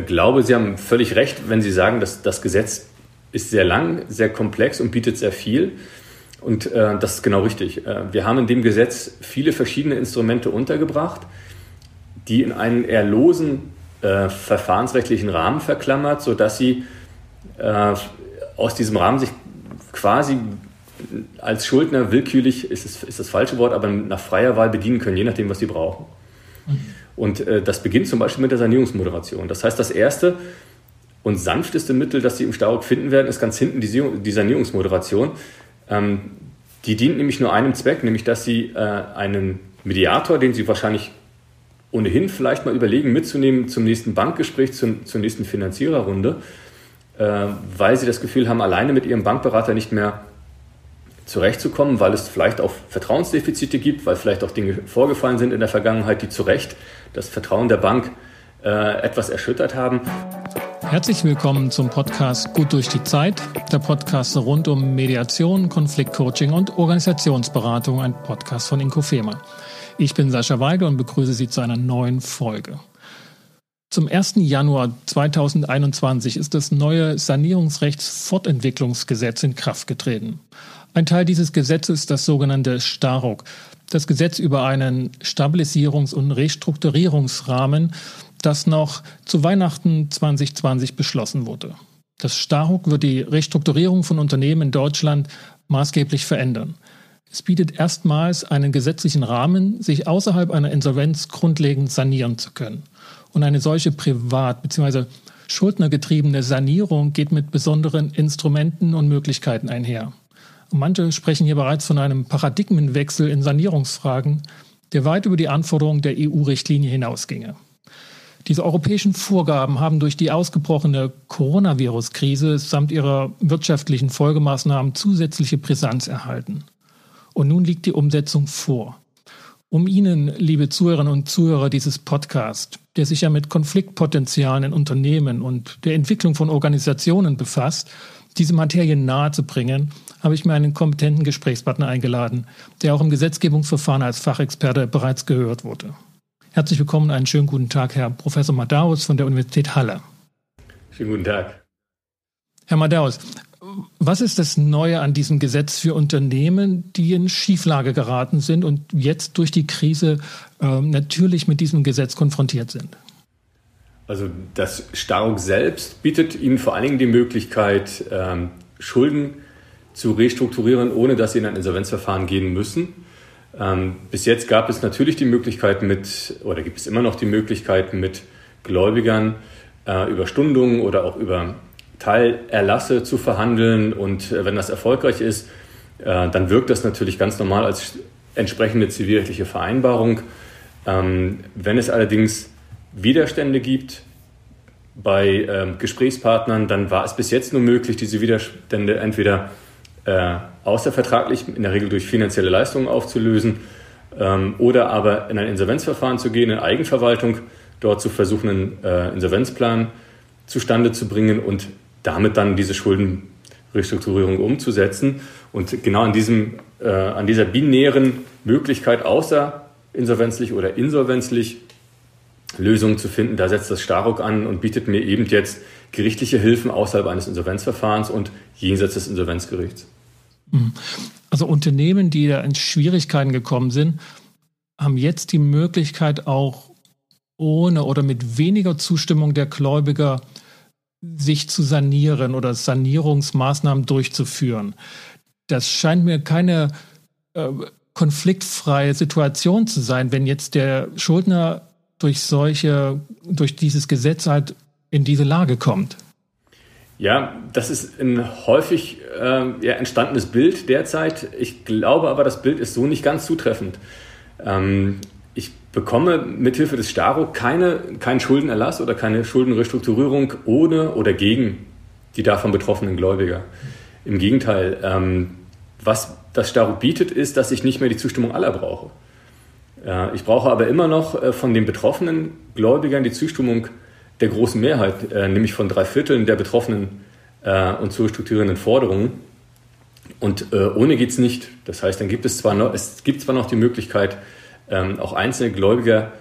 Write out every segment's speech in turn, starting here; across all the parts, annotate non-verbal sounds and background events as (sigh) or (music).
glaube, Sie haben völlig recht, wenn Sie sagen, dass das Gesetz ist sehr lang, sehr komplex und bietet sehr viel. Und äh, das ist genau richtig. Äh, wir haben in dem Gesetz viele verschiedene Instrumente untergebracht, die in einen eher losen äh, verfahrensrechtlichen Rahmen verklammert, sodass sie äh, aus diesem Rahmen sich quasi als Schuldner willkürlich, ist, es, ist das falsche Wort, aber nach freier Wahl bedienen können, je nachdem, was sie brauchen. Mhm. Und äh, das beginnt zum Beispiel mit der Sanierungsmoderation. Das heißt, das erste und sanfteste Mittel, das Sie im Staurok finden werden, ist ganz hinten die, die Sanierungsmoderation. Ähm, die dient nämlich nur einem Zweck, nämlich dass Sie äh, einen Mediator, den Sie wahrscheinlich ohnehin vielleicht mal überlegen, mitzunehmen zum nächsten Bankgespräch, zum, zur nächsten Finanziererrunde, äh, weil Sie das Gefühl haben, alleine mit Ihrem Bankberater nicht mehr zurechtzukommen, weil es vielleicht auch Vertrauensdefizite gibt, weil vielleicht auch Dinge vorgefallen sind in der Vergangenheit, die zu Recht das Vertrauen der Bank äh, etwas erschüttert haben. Herzlich willkommen zum Podcast Gut durch die Zeit, der Podcast rund um Mediation, Konfliktcoaching und Organisationsberatung, ein Podcast von Inkofema. Ich bin Sascha Weigel und begrüße Sie zu einer neuen Folge. Zum 1. Januar 2021 ist das neue Sanierungsrechtsfortentwicklungsgesetz in Kraft getreten. Ein Teil dieses Gesetzes ist das sogenannte Staruk, das Gesetz über einen Stabilisierungs- und Restrukturierungsrahmen, das noch zu Weihnachten 2020 beschlossen wurde. Das Staruk wird die Restrukturierung von Unternehmen in Deutschland maßgeblich verändern. Es bietet erstmals einen gesetzlichen Rahmen, sich außerhalb einer Insolvenz grundlegend sanieren zu können. Und eine solche privat bzw. schuldnergetriebene Sanierung geht mit besonderen Instrumenten und Möglichkeiten einher. Manche sprechen hier bereits von einem Paradigmenwechsel in Sanierungsfragen, der weit über die Anforderungen der EU-Richtlinie hinausginge. Diese europäischen Vorgaben haben durch die ausgebrochene Coronavirus-Krise samt ihrer wirtschaftlichen Folgemaßnahmen zusätzliche Brisanz erhalten. Und nun liegt die Umsetzung vor. Um Ihnen, liebe Zuhörerinnen und Zuhörer dieses Podcasts, der sich ja mit Konfliktpotenzialen in Unternehmen und der Entwicklung von Organisationen befasst, diese Materie nahe zu bringen, habe ich mir einen kompetenten Gesprächspartner eingeladen, der auch im Gesetzgebungsverfahren als Fachexperte bereits gehört wurde. Herzlich willkommen, einen schönen guten Tag, Herr Professor Madaus von der Universität Halle. Schönen guten Tag. Herr Madaus, was ist das Neue an diesem Gesetz für Unternehmen, die in Schieflage geraten sind und jetzt durch die Krise äh, natürlich mit diesem Gesetz konfrontiert sind? Also das Staruk selbst bietet Ihnen vor allen Dingen die Möglichkeit, ähm, Schulden zu restrukturieren, ohne dass sie in ein Insolvenzverfahren gehen müssen. Ähm, bis jetzt gab es natürlich die Möglichkeit mit, oder gibt es immer noch die Möglichkeit mit Gläubigern äh, über Stundungen oder auch über Teilerlasse zu verhandeln. Und äh, wenn das erfolgreich ist, äh, dann wirkt das natürlich ganz normal als entsprechende zivilrechtliche Vereinbarung. Ähm, wenn es allerdings Widerstände gibt bei ähm, Gesprächspartnern, dann war es bis jetzt nur möglich, diese Widerstände entweder äh, außervertraglich, in der Regel durch finanzielle Leistungen aufzulösen, ähm, oder aber in ein Insolvenzverfahren zu gehen, in Eigenverwaltung, dort zu versuchen, einen äh, Insolvenzplan zustande zu bringen und damit dann diese Schuldenrestrukturierung umzusetzen. Und genau an, diesem, äh, an dieser binären Möglichkeit, außer insolvenzlich oder insolvenzlich Lösungen zu finden, da setzt das Staruk an und bietet mir eben jetzt gerichtliche Hilfen außerhalb eines Insolvenzverfahrens und jenseits des Insolvenzgerichts. Mhm. Also Unternehmen, die da in Schwierigkeiten gekommen sind, haben jetzt die Möglichkeit auch ohne oder mit weniger Zustimmung der Gläubiger sich zu sanieren oder Sanierungsmaßnahmen durchzuführen. Das scheint mir keine äh, konfliktfreie Situation zu sein, wenn jetzt der Schuldner durch solche, durch dieses Gesetz halt in diese Lage kommt. Ja, das ist ein häufig äh, ja, entstandenes Bild derzeit. Ich glaube aber, das Bild ist so nicht ganz zutreffend. Ähm, ich bekomme mithilfe des Staro keine, keinen Schuldenerlass oder keine Schuldenrestrukturierung ohne oder gegen die davon betroffenen Gläubiger. Im Gegenteil, ähm, was das Staro bietet, ist, dass ich nicht mehr die Zustimmung aller brauche. Äh, ich brauche aber immer noch äh, von den betroffenen Gläubigern die Zustimmung der großen Mehrheit, äh, nämlich von drei Vierteln der betroffenen und zu strukturierenden Forderungen. Und ohne geht es nicht. Das heißt, dann gibt es zwar noch, es gibt zwar noch die Möglichkeit, ähm, auch einzelne Gläubiger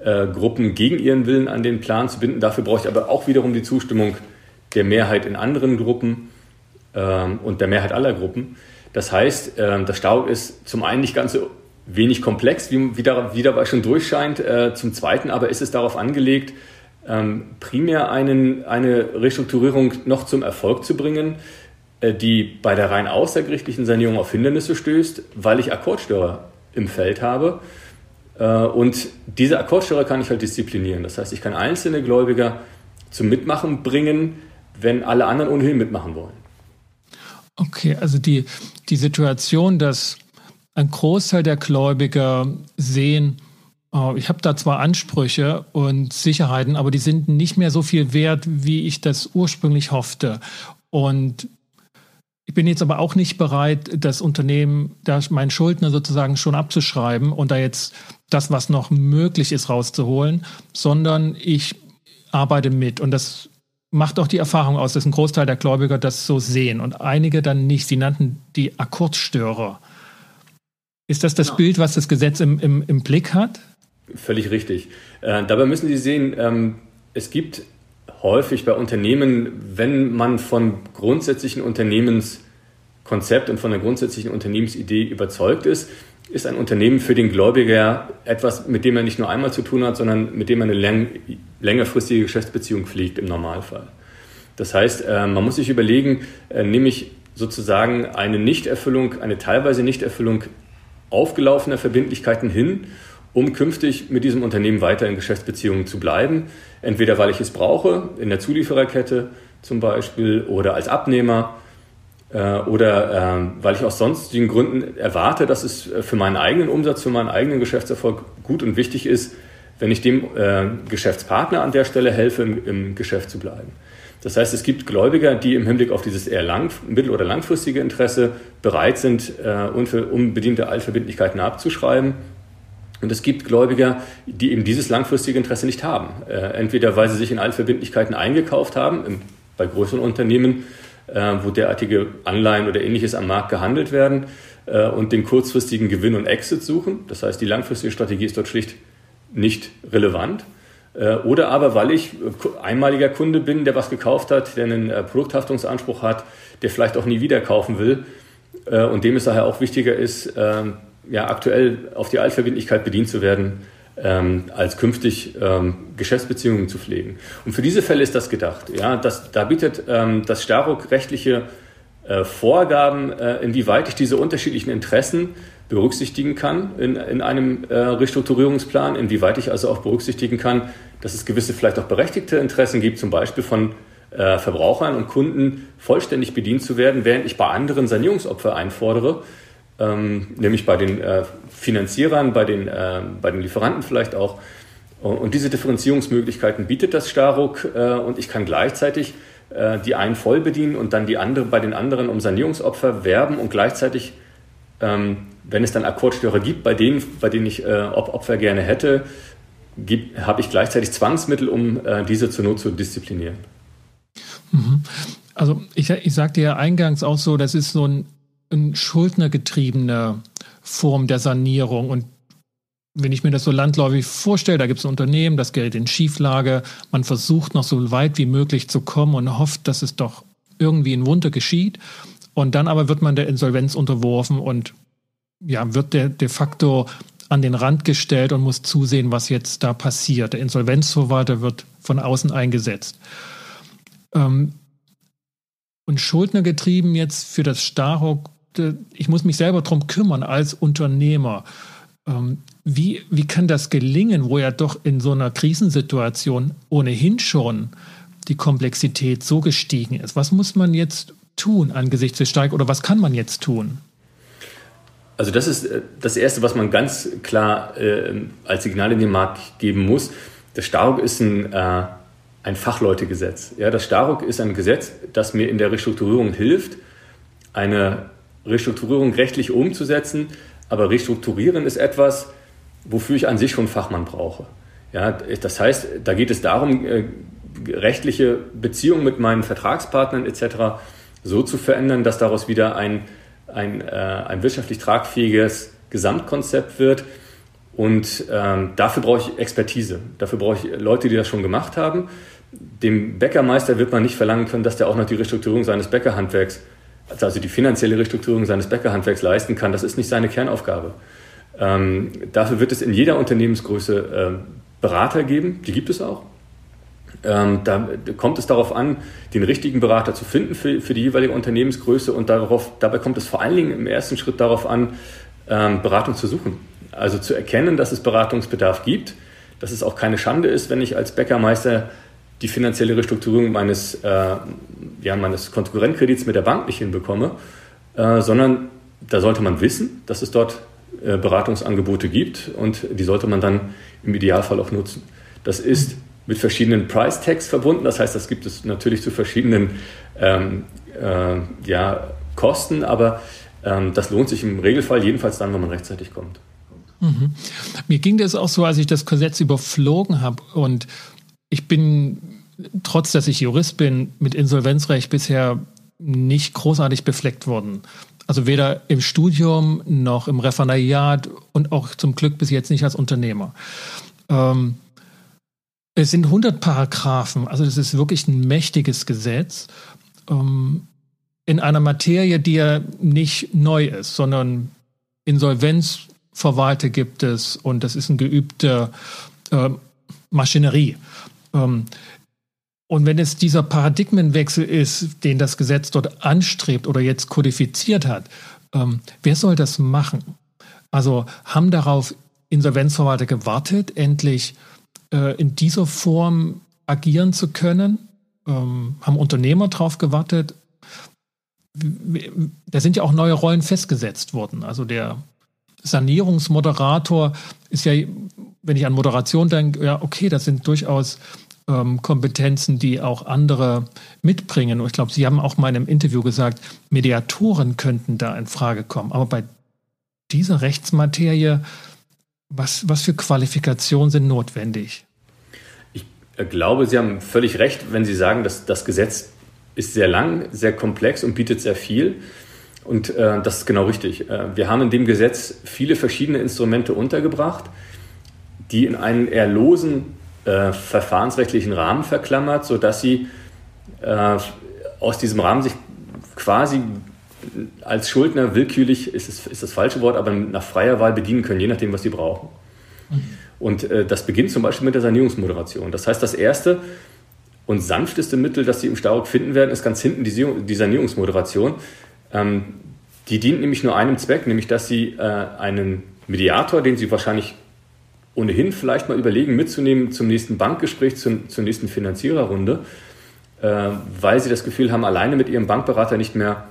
äh, gegen ihren Willen an den Plan zu binden. Dafür brauche ich aber auch wiederum die Zustimmung der Mehrheit in anderen Gruppen ähm, und der Mehrheit aller Gruppen. Das heißt, äh, das Stau ist zum einen nicht ganz so wenig komplex, wie, wie dabei schon durchscheint. Äh, zum Zweiten aber ist es darauf angelegt, ähm, primär einen, eine Restrukturierung noch zum Erfolg zu bringen, äh, die bei der rein außergerichtlichen Sanierung auf Hindernisse stößt, weil ich Akkordstörer im Feld habe. Äh, und diese Akkordstörer kann ich halt disziplinieren. Das heißt, ich kann einzelne Gläubiger zum Mitmachen bringen, wenn alle anderen ohnehin mitmachen wollen. Okay, also die, die Situation, dass ein Großteil der Gläubiger sehen, ich habe da zwar Ansprüche und Sicherheiten, aber die sind nicht mehr so viel wert, wie ich das ursprünglich hoffte. Und ich bin jetzt aber auch nicht bereit, das Unternehmen, da meinen Schuldner sozusagen schon abzuschreiben und da jetzt das, was noch möglich ist, rauszuholen, sondern ich arbeite mit. Und das macht auch die Erfahrung aus, dass ein Großteil der Gläubiger das so sehen und einige dann nicht. Sie nannten die Akkordstörer. Ist das das ja. Bild, was das Gesetz im, im, im Blick hat? Völlig richtig. Äh, dabei müssen Sie sehen, ähm, es gibt häufig bei Unternehmen, wenn man von grundsätzlichen Unternehmenskonzept und von der grundsätzlichen Unternehmensidee überzeugt ist, ist ein Unternehmen für den Gläubiger etwas, mit dem er nicht nur einmal zu tun hat, sondern mit dem er eine läng längerfristige Geschäftsbeziehung pflegt im Normalfall. Das heißt, äh, man muss sich überlegen, äh, nehme ich sozusagen eine Nichterfüllung, eine teilweise Nichterfüllung aufgelaufener Verbindlichkeiten hin, um künftig mit diesem Unternehmen weiter in Geschäftsbeziehungen zu bleiben. Entweder weil ich es brauche, in der Zuliefererkette zum Beispiel, oder als Abnehmer äh, oder äh, weil ich aus sonstigen Gründen erwarte, dass es für meinen eigenen Umsatz, für meinen eigenen Geschäftserfolg gut und wichtig ist, wenn ich dem äh, Geschäftspartner an der Stelle helfe, im, im, Geschäft zu bleiben. Das heißt, es gibt Gläubiger, die im Hinblick auf dieses eher lang, mittel- oder langfristige Interesse bereit sind, äh, unbediente Altverbindlichkeiten abzuschreiben. Und es gibt Gläubiger, die eben dieses langfristige Interesse nicht haben. Äh, entweder weil sie sich in Altverbindlichkeiten eingekauft haben, im, bei größeren Unternehmen, äh, wo derartige Anleihen oder ähnliches am Markt gehandelt werden äh, und den kurzfristigen Gewinn und Exit suchen. Das heißt, die langfristige Strategie ist dort schlicht nicht relevant. Äh, oder aber, weil ich einmaliger Kunde bin, der was gekauft hat, der einen Produkthaftungsanspruch hat, der vielleicht auch nie wieder kaufen will und dem es daher auch wichtiger ist, ja, aktuell auf die Altverbindlichkeit bedient zu werden, ähm, als künftig ähm, Geschäftsbeziehungen zu pflegen. Und für diese Fälle ist das gedacht. Ja, das, da bietet ähm, das Staruk rechtliche äh, Vorgaben, äh, inwieweit ich diese unterschiedlichen Interessen berücksichtigen kann in, in einem äh, Restrukturierungsplan, inwieweit ich also auch berücksichtigen kann, dass es gewisse vielleicht auch berechtigte Interessen gibt, zum Beispiel von äh, Verbrauchern und Kunden vollständig bedient zu werden, während ich bei anderen Sanierungsopfer einfordere, ähm, nämlich bei den äh, Finanzierern, bei den, äh, bei den Lieferanten vielleicht auch. Und diese Differenzierungsmöglichkeiten bietet das Staruk äh, und ich kann gleichzeitig äh, die einen voll bedienen und dann die andere bei den anderen um Sanierungsopfer werben und gleichzeitig, ähm, wenn es dann Akkordstörer gibt, bei denen, bei denen ich äh, Opfer gerne hätte, habe ich gleichzeitig Zwangsmittel, um äh, diese zur Not zu disziplinieren. Mhm. Also ich, ich sagte ja eingangs auch so, das ist so ein eine schuldnergetriebene Form der Sanierung. Und wenn ich mir das so landläufig vorstelle, da gibt es ein Unternehmen, das gerät in Schieflage, man versucht noch so weit wie möglich zu kommen und hofft, dass es doch irgendwie in Wunder geschieht. Und dann aber wird man der Insolvenz unterworfen und ja, wird der de facto an den Rand gestellt und muss zusehen, was jetzt da passiert. Der Insolvenzverwalter wird von außen eingesetzt. Ähm, und schuldnergetrieben jetzt für das Starhock ich muss mich selber darum kümmern als Unternehmer. Ähm, wie, wie kann das gelingen, wo ja doch in so einer Krisensituation ohnehin schon die Komplexität so gestiegen ist? Was muss man jetzt tun angesichts des Steig oder was kann man jetzt tun? Also das ist äh, das Erste, was man ganz klar äh, als Signal in den Markt geben muss. Das Staruk ist ein, äh, ein Fachleutegesetz. Ja, das Staruk ist ein Gesetz, das mir in der Restrukturierung hilft, eine Restrukturierung rechtlich umzusetzen. Aber restrukturieren ist etwas, wofür ich an sich schon Fachmann brauche. Ja, das heißt, da geht es darum, äh, rechtliche Beziehungen mit meinen Vertragspartnern etc. so zu verändern, dass daraus wieder ein, ein, äh, ein wirtschaftlich tragfähiges Gesamtkonzept wird. Und ähm, dafür brauche ich Expertise. Dafür brauche ich Leute, die das schon gemacht haben. Dem Bäckermeister wird man nicht verlangen können, dass der auch noch die Restrukturierung seines Bäckerhandwerks, also die finanzielle Restrukturierung seines Bäckerhandwerks leisten kann. Das ist nicht seine Kernaufgabe. Ähm, dafür wird es in jeder Unternehmensgröße äh, Berater geben, die gibt es auch. Ähm, da kommt es darauf an, den richtigen Berater zu finden für, für die jeweilige Unternehmensgröße und darauf, dabei kommt es vor allen Dingen im ersten Schritt darauf an, ähm, Beratung zu suchen. Also zu erkennen, dass es Beratungsbedarf gibt, dass es auch keine Schande ist, wenn ich als Bäckermeister die finanzielle Restrukturierung meines, äh, ja, meines Konkurrentkredits mit der Bank nicht hinbekomme, äh, sondern da sollte man wissen, dass es dort äh, Beratungsangebote gibt und die sollte man dann im Idealfall auch nutzen. Das ist mit verschiedenen Price Tags verbunden, das heißt, das gibt es natürlich zu verschiedenen ähm, äh, ja, Kosten, aber ähm, das lohnt sich im Regelfall jedenfalls dann, wenn man rechtzeitig kommt. Mhm. Mir ging das auch so, als ich das Gesetz überflogen habe und ich bin, trotz dass ich Jurist bin, mit Insolvenzrecht bisher nicht großartig befleckt worden. Also weder im Studium noch im Referendariat und auch zum Glück bis jetzt nicht als Unternehmer. Ähm, es sind 100 Paragraphen, also das ist wirklich ein mächtiges Gesetz ähm, in einer Materie, die ja nicht neu ist, sondern Insolvenzverwalte gibt es und das ist eine geübte äh, Maschinerie. Ähm, und wenn es dieser Paradigmenwechsel ist, den das Gesetz dort anstrebt oder jetzt kodifiziert hat, ähm, wer soll das machen? Also haben darauf Insolvenzverwalter gewartet, endlich äh, in dieser Form agieren zu können? Ähm, haben Unternehmer darauf gewartet? Da sind ja auch neue Rollen festgesetzt worden. Also der Sanierungsmoderator ist ja, wenn ich an Moderation denke, ja, okay, das sind durchaus ähm, Kompetenzen, die auch andere mitbringen. Und ich glaube, Sie haben auch mal in einem Interview gesagt, Mediatoren könnten da in Frage kommen. Aber bei dieser Rechtsmaterie, was, was für Qualifikationen sind notwendig? Ich äh, glaube, Sie haben völlig recht, wenn Sie sagen, dass das Gesetz ist sehr lang, sehr komplex und bietet sehr viel. Und äh, das ist genau richtig. Äh, wir haben in dem Gesetz viele verschiedene Instrumente untergebracht, die in einen eher losen äh, verfahrensrechtlichen Rahmen verklammert, sodass sie äh, aus diesem Rahmen sich quasi als Schuldner willkürlich, ist, es, ist das falsche Wort, aber nach freier Wahl bedienen können, je nachdem, was sie brauchen. Mhm. Und äh, das beginnt zum Beispiel mit der Sanierungsmoderation. Das heißt, das erste und sanfteste Mittel, das Sie im Starock finden werden, ist ganz hinten die, die Sanierungsmoderation. Ähm, die dient nämlich nur einem Zweck, nämlich dass Sie äh, einen Mediator, den Sie wahrscheinlich ohnehin vielleicht mal überlegen, mitzunehmen zum nächsten Bankgespräch, zum, zur nächsten Finanziererrunde, äh, weil sie das Gefühl haben, alleine mit ihrem Bankberater nicht mehr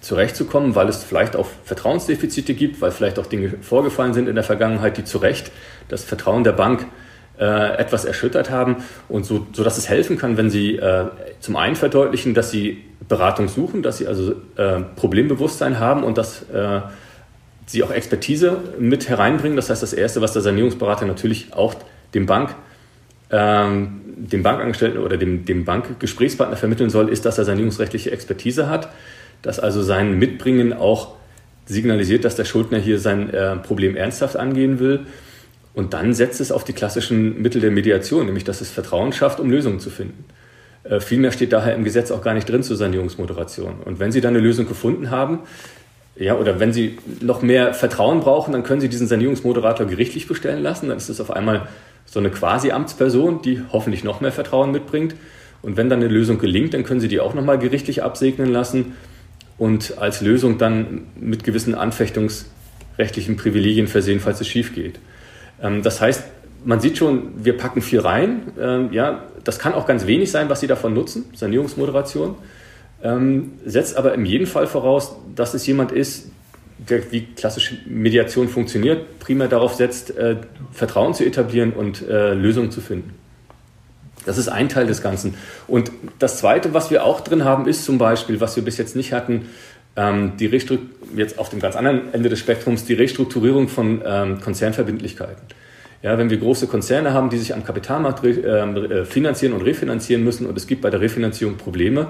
zurechtzukommen, weil es vielleicht auch Vertrauensdefizite gibt, weil vielleicht auch Dinge vorgefallen sind in der Vergangenheit, die zu Recht das Vertrauen der Bank äh, etwas erschüttert haben und so, so dass es helfen kann, wenn sie äh, zum einen verdeutlichen, dass sie Beratung suchen, dass sie also äh, Problembewusstsein haben und dass äh, sie auch Expertise mit hereinbringen. Das heißt, das Erste, was der Sanierungsberater natürlich auch dem Bank, ähm, dem Bankangestellten oder dem, dem Bankgesprächspartner vermitteln soll, ist, dass er sanierungsrechtliche Expertise hat, dass also sein Mitbringen auch signalisiert, dass der Schuldner hier sein äh, Problem ernsthaft angehen will. Und dann setzt es auf die klassischen Mittel der Mediation, nämlich dass es Vertrauen schafft, um Lösungen zu finden. Äh, vielmehr steht daher im Gesetz auch gar nicht drin zur Sanierungsmoderation. Und wenn Sie dann eine Lösung gefunden haben, ja, oder wenn Sie noch mehr Vertrauen brauchen, dann können Sie diesen Sanierungsmoderator gerichtlich bestellen lassen. Dann ist es auf einmal so eine Quasi-Amtsperson, die hoffentlich noch mehr Vertrauen mitbringt. Und wenn dann eine Lösung gelingt, dann können Sie die auch nochmal gerichtlich absegnen lassen und als Lösung dann mit gewissen anfechtungsrechtlichen Privilegien versehen, falls es schief geht. Ähm, das heißt, man sieht schon, wir packen viel rein. Ähm, ja, das kann auch ganz wenig sein, was Sie davon nutzen, Sanierungsmoderation ähm, setzt aber in jedem Fall voraus, dass es jemand ist, der, wie klassische Mediation funktioniert, primär darauf setzt, äh, Vertrauen zu etablieren und äh, Lösungen zu finden. Das ist ein Teil des Ganzen. Und das Zweite, was wir auch drin haben, ist zum Beispiel, was wir bis jetzt nicht hatten, ähm, die jetzt auf dem ganz anderen Ende des Spektrums, die Restrukturierung von ähm, Konzernverbindlichkeiten. Ja, wenn wir große Konzerne haben, die sich am Kapitalmarkt ähm, äh, finanzieren und refinanzieren müssen und es gibt bei der Refinanzierung Probleme,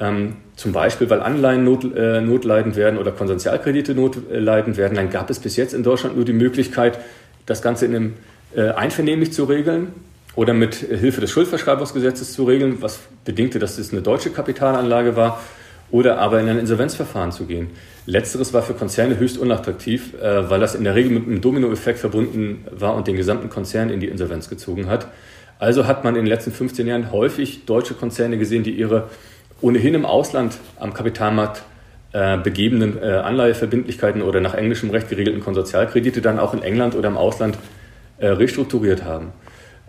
ähm, zum Beispiel, weil Anleihen not, äh, notleidend werden oder Konsortialkredite notleidend werden, dann gab es bis jetzt in Deutschland nur die Möglichkeit, das Ganze in einem äh, einvernehmlich zu regeln oder mit Hilfe des Schuldverschreibungsgesetzes zu regeln, was bedingte, dass es eine deutsche Kapitalanlage war, oder aber in ein Insolvenzverfahren zu gehen. Letzteres war für Konzerne höchst unattraktiv, äh, weil das in der Regel mit einem Dominoeffekt verbunden war und den gesamten Konzern in die Insolvenz gezogen hat. Also hat man in den letzten 15 Jahren häufig deutsche Konzerne gesehen, die ihre ohnehin im Ausland am Kapitalmarkt äh, begebenen äh, Anleiheverbindlichkeiten oder nach englischem Recht geregelten Konsortialkredite dann auch in England oder im Ausland äh, restrukturiert haben.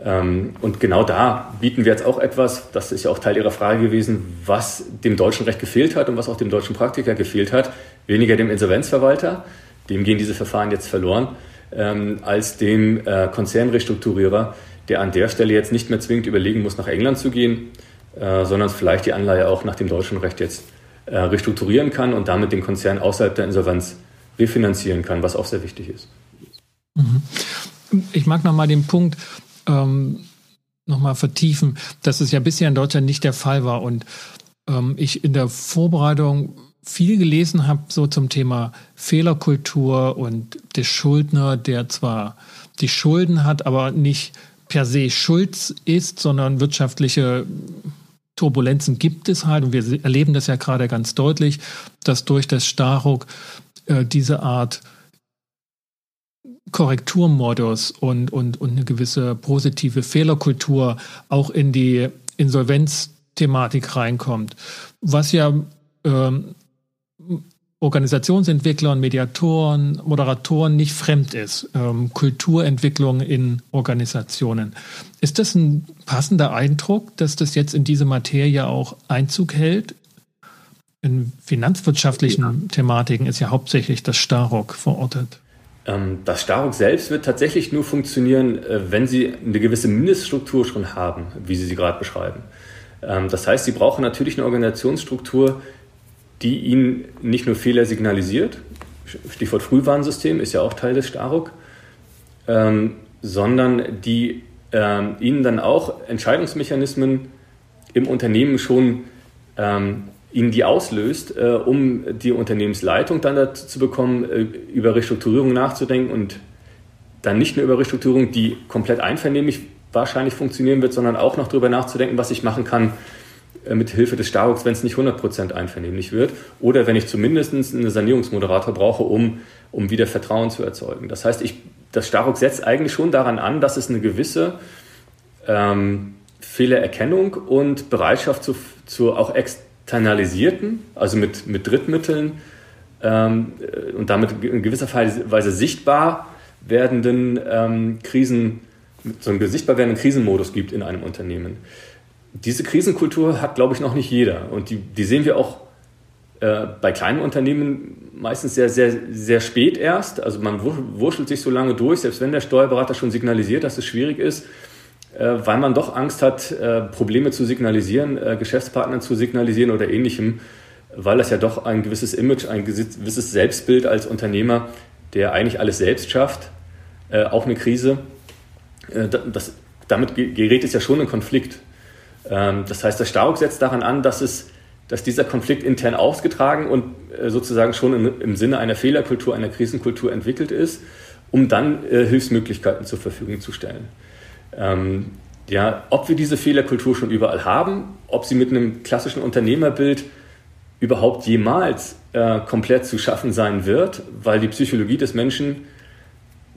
Ähm, und genau da bieten wir jetzt auch etwas, das ist ja auch Teil Ihrer Frage gewesen, was dem deutschen Recht gefehlt hat und was auch dem deutschen Praktiker gefehlt hat. Weniger dem Insolvenzverwalter, dem gehen diese Verfahren jetzt verloren, ähm, als dem äh, Konzernrestrukturierer, der an der Stelle jetzt nicht mehr zwingend überlegen muss, nach England zu gehen, äh, sondern vielleicht die Anleihe auch nach dem deutschen Recht jetzt äh, restrukturieren kann und damit den Konzern außerhalb der Insolvenz refinanzieren kann, was auch sehr wichtig ist. Mhm. Ich mag nochmal den Punkt ähm, nochmal vertiefen, dass es ja bisher in Deutschland nicht der Fall war und ähm, ich in der Vorbereitung viel gelesen habe, so zum Thema Fehlerkultur und der Schuldner, der zwar die Schulden hat, aber nicht per se schuld ist, sondern wirtschaftliche Turbulenzen gibt es halt. Und wir erleben das ja gerade ganz deutlich, dass durch das Staruk äh, diese Art Korrekturmodus und, und, und eine gewisse positive Fehlerkultur auch in die Insolvenzthematik reinkommt. Was ja ähm, Organisationsentwicklern, Mediatoren, Moderatoren nicht fremd ist. Ähm, Kulturentwicklung in Organisationen. Ist das ein passender Eindruck, dass das jetzt in diese Materie auch Einzug hält? In finanzwirtschaftlichen ja. Thematiken ist ja hauptsächlich das Starok verortet. Ähm, das Staruk selbst wird tatsächlich nur funktionieren, äh, wenn Sie eine gewisse Mindeststruktur schon haben, wie Sie sie gerade beschreiben. Ähm, das heißt, Sie brauchen natürlich eine Organisationsstruktur, die Ihnen nicht nur Fehler signalisiert, Stichwort Frühwarnsystem ist ja auch Teil des Staruk, ähm, sondern die Ihnen dann auch Entscheidungsmechanismen im Unternehmen schon ihnen die auslöst, äh, um die Unternehmensleitung dann dazu zu bekommen, äh, über Restrukturierung nachzudenken und dann nicht nur über Restrukturierung, die komplett einvernehmlich wahrscheinlich funktionieren wird, sondern auch noch darüber nachzudenken, was ich machen kann mit Hilfe des Staruks, wenn es nicht 100% einvernehmlich wird oder wenn ich zumindest einen Sanierungsmoderator brauche, um, um wieder Vertrauen zu erzeugen. Das heißt, ich, das Staruk setzt eigentlich schon daran an, dass es eine gewisse ähm, Fehlererkennung und Bereitschaft zu, zu auch externalisierten, also mit, mit Drittmitteln ähm, und damit in gewisser Weise sichtbar werdenden ähm, Krisen, so einen sichtbar werdenden Krisenmodus gibt in einem Unternehmen. Diese Krisenkultur hat, glaube ich, noch nicht jeder. Und die, die sehen wir auch äh, bei kleinen Unternehmen meistens sehr, sehr, sehr spät erst. Also man wurschtelt sich so lange durch, selbst wenn der Steuerberater schon signalisiert, dass es schwierig ist, äh, weil man doch Angst hat, äh, Probleme zu signalisieren, äh, Geschäftspartnern zu signalisieren oder ähnlichem, weil das ja doch ein gewisses Image, ein gewisses Selbstbild als Unternehmer, der eigentlich alles selbst schafft, auch eine Krise, das, damit gerät es ja schon in Konflikt. Ähm, das heißt, der Staruk setzt daran an, dass, es, dass dieser Konflikt intern ausgetragen und sozusagen schon im Sinne einer Fehlerkultur, einer Krisenkultur entwickelt ist, um dann Hilfsmöglichkeiten zur Verfügung zu stellen. Ähm, ja, ob wir diese Fehlerkultur schon überall haben, ob sie mit einem klassischen Unternehmerbild überhaupt jemals äh, komplett zu schaffen sein wird, weil die Psychologie des Menschen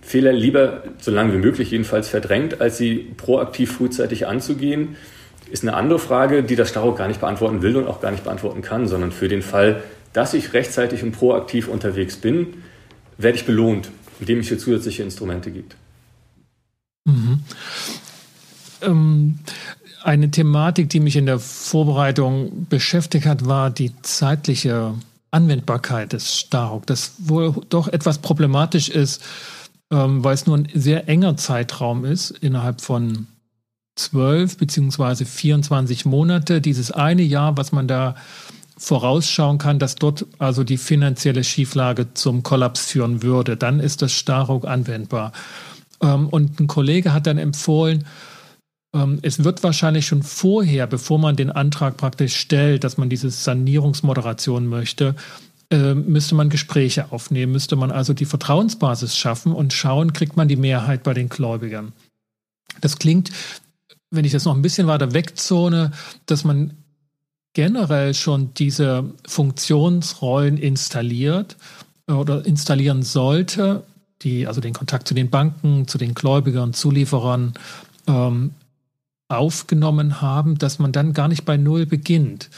Fehler lieber, so lange wie möglich jedenfalls, verdrängt, als sie proaktiv frühzeitig anzugehen, ist eine andere Frage, die das Staro gar nicht beantworten will und auch gar nicht beantworten kann, sondern für den Fall, dass ich rechtzeitig und proaktiv unterwegs bin, werde ich belohnt, indem es hier zusätzliche Instrumente gibt. Mhm. Ähm, eine Thematik, die mich in der Vorbereitung beschäftigt hat, war die zeitliche Anwendbarkeit des Staruk, das wohl doch etwas problematisch ist, ähm, weil es nur ein sehr enger Zeitraum ist, innerhalb von zwölf beziehungsweise 24 Monate. Dieses eine Jahr, was man da vorausschauen kann, dass dort also die finanzielle Schieflage zum Kollaps führen würde. Dann ist das Staruk anwendbar. Ähm, und ein Kollege hat dann empfohlen, Ähm, es wird wahrscheinlich schon vorher, bevor man den Antrag praktisch stellt, dass man diese Sanierungsmoderation möchte, äh, müsste man Gespräche aufnehmen, müsste man also die Vertrauensbasis schaffen und schauen, kriegt man die Mehrheit bei den Gläubigern. Das klingt, wenn ich das noch ein bisschen weiter wegzone, dass man generell schon diese Funktionsrollen installiert oder installieren sollte, die also den Kontakt zu den Banken, zu den Gläubigern, Zulieferern ähm, aufgenommen haben, dass man dann gar nicht bei Null beginnt.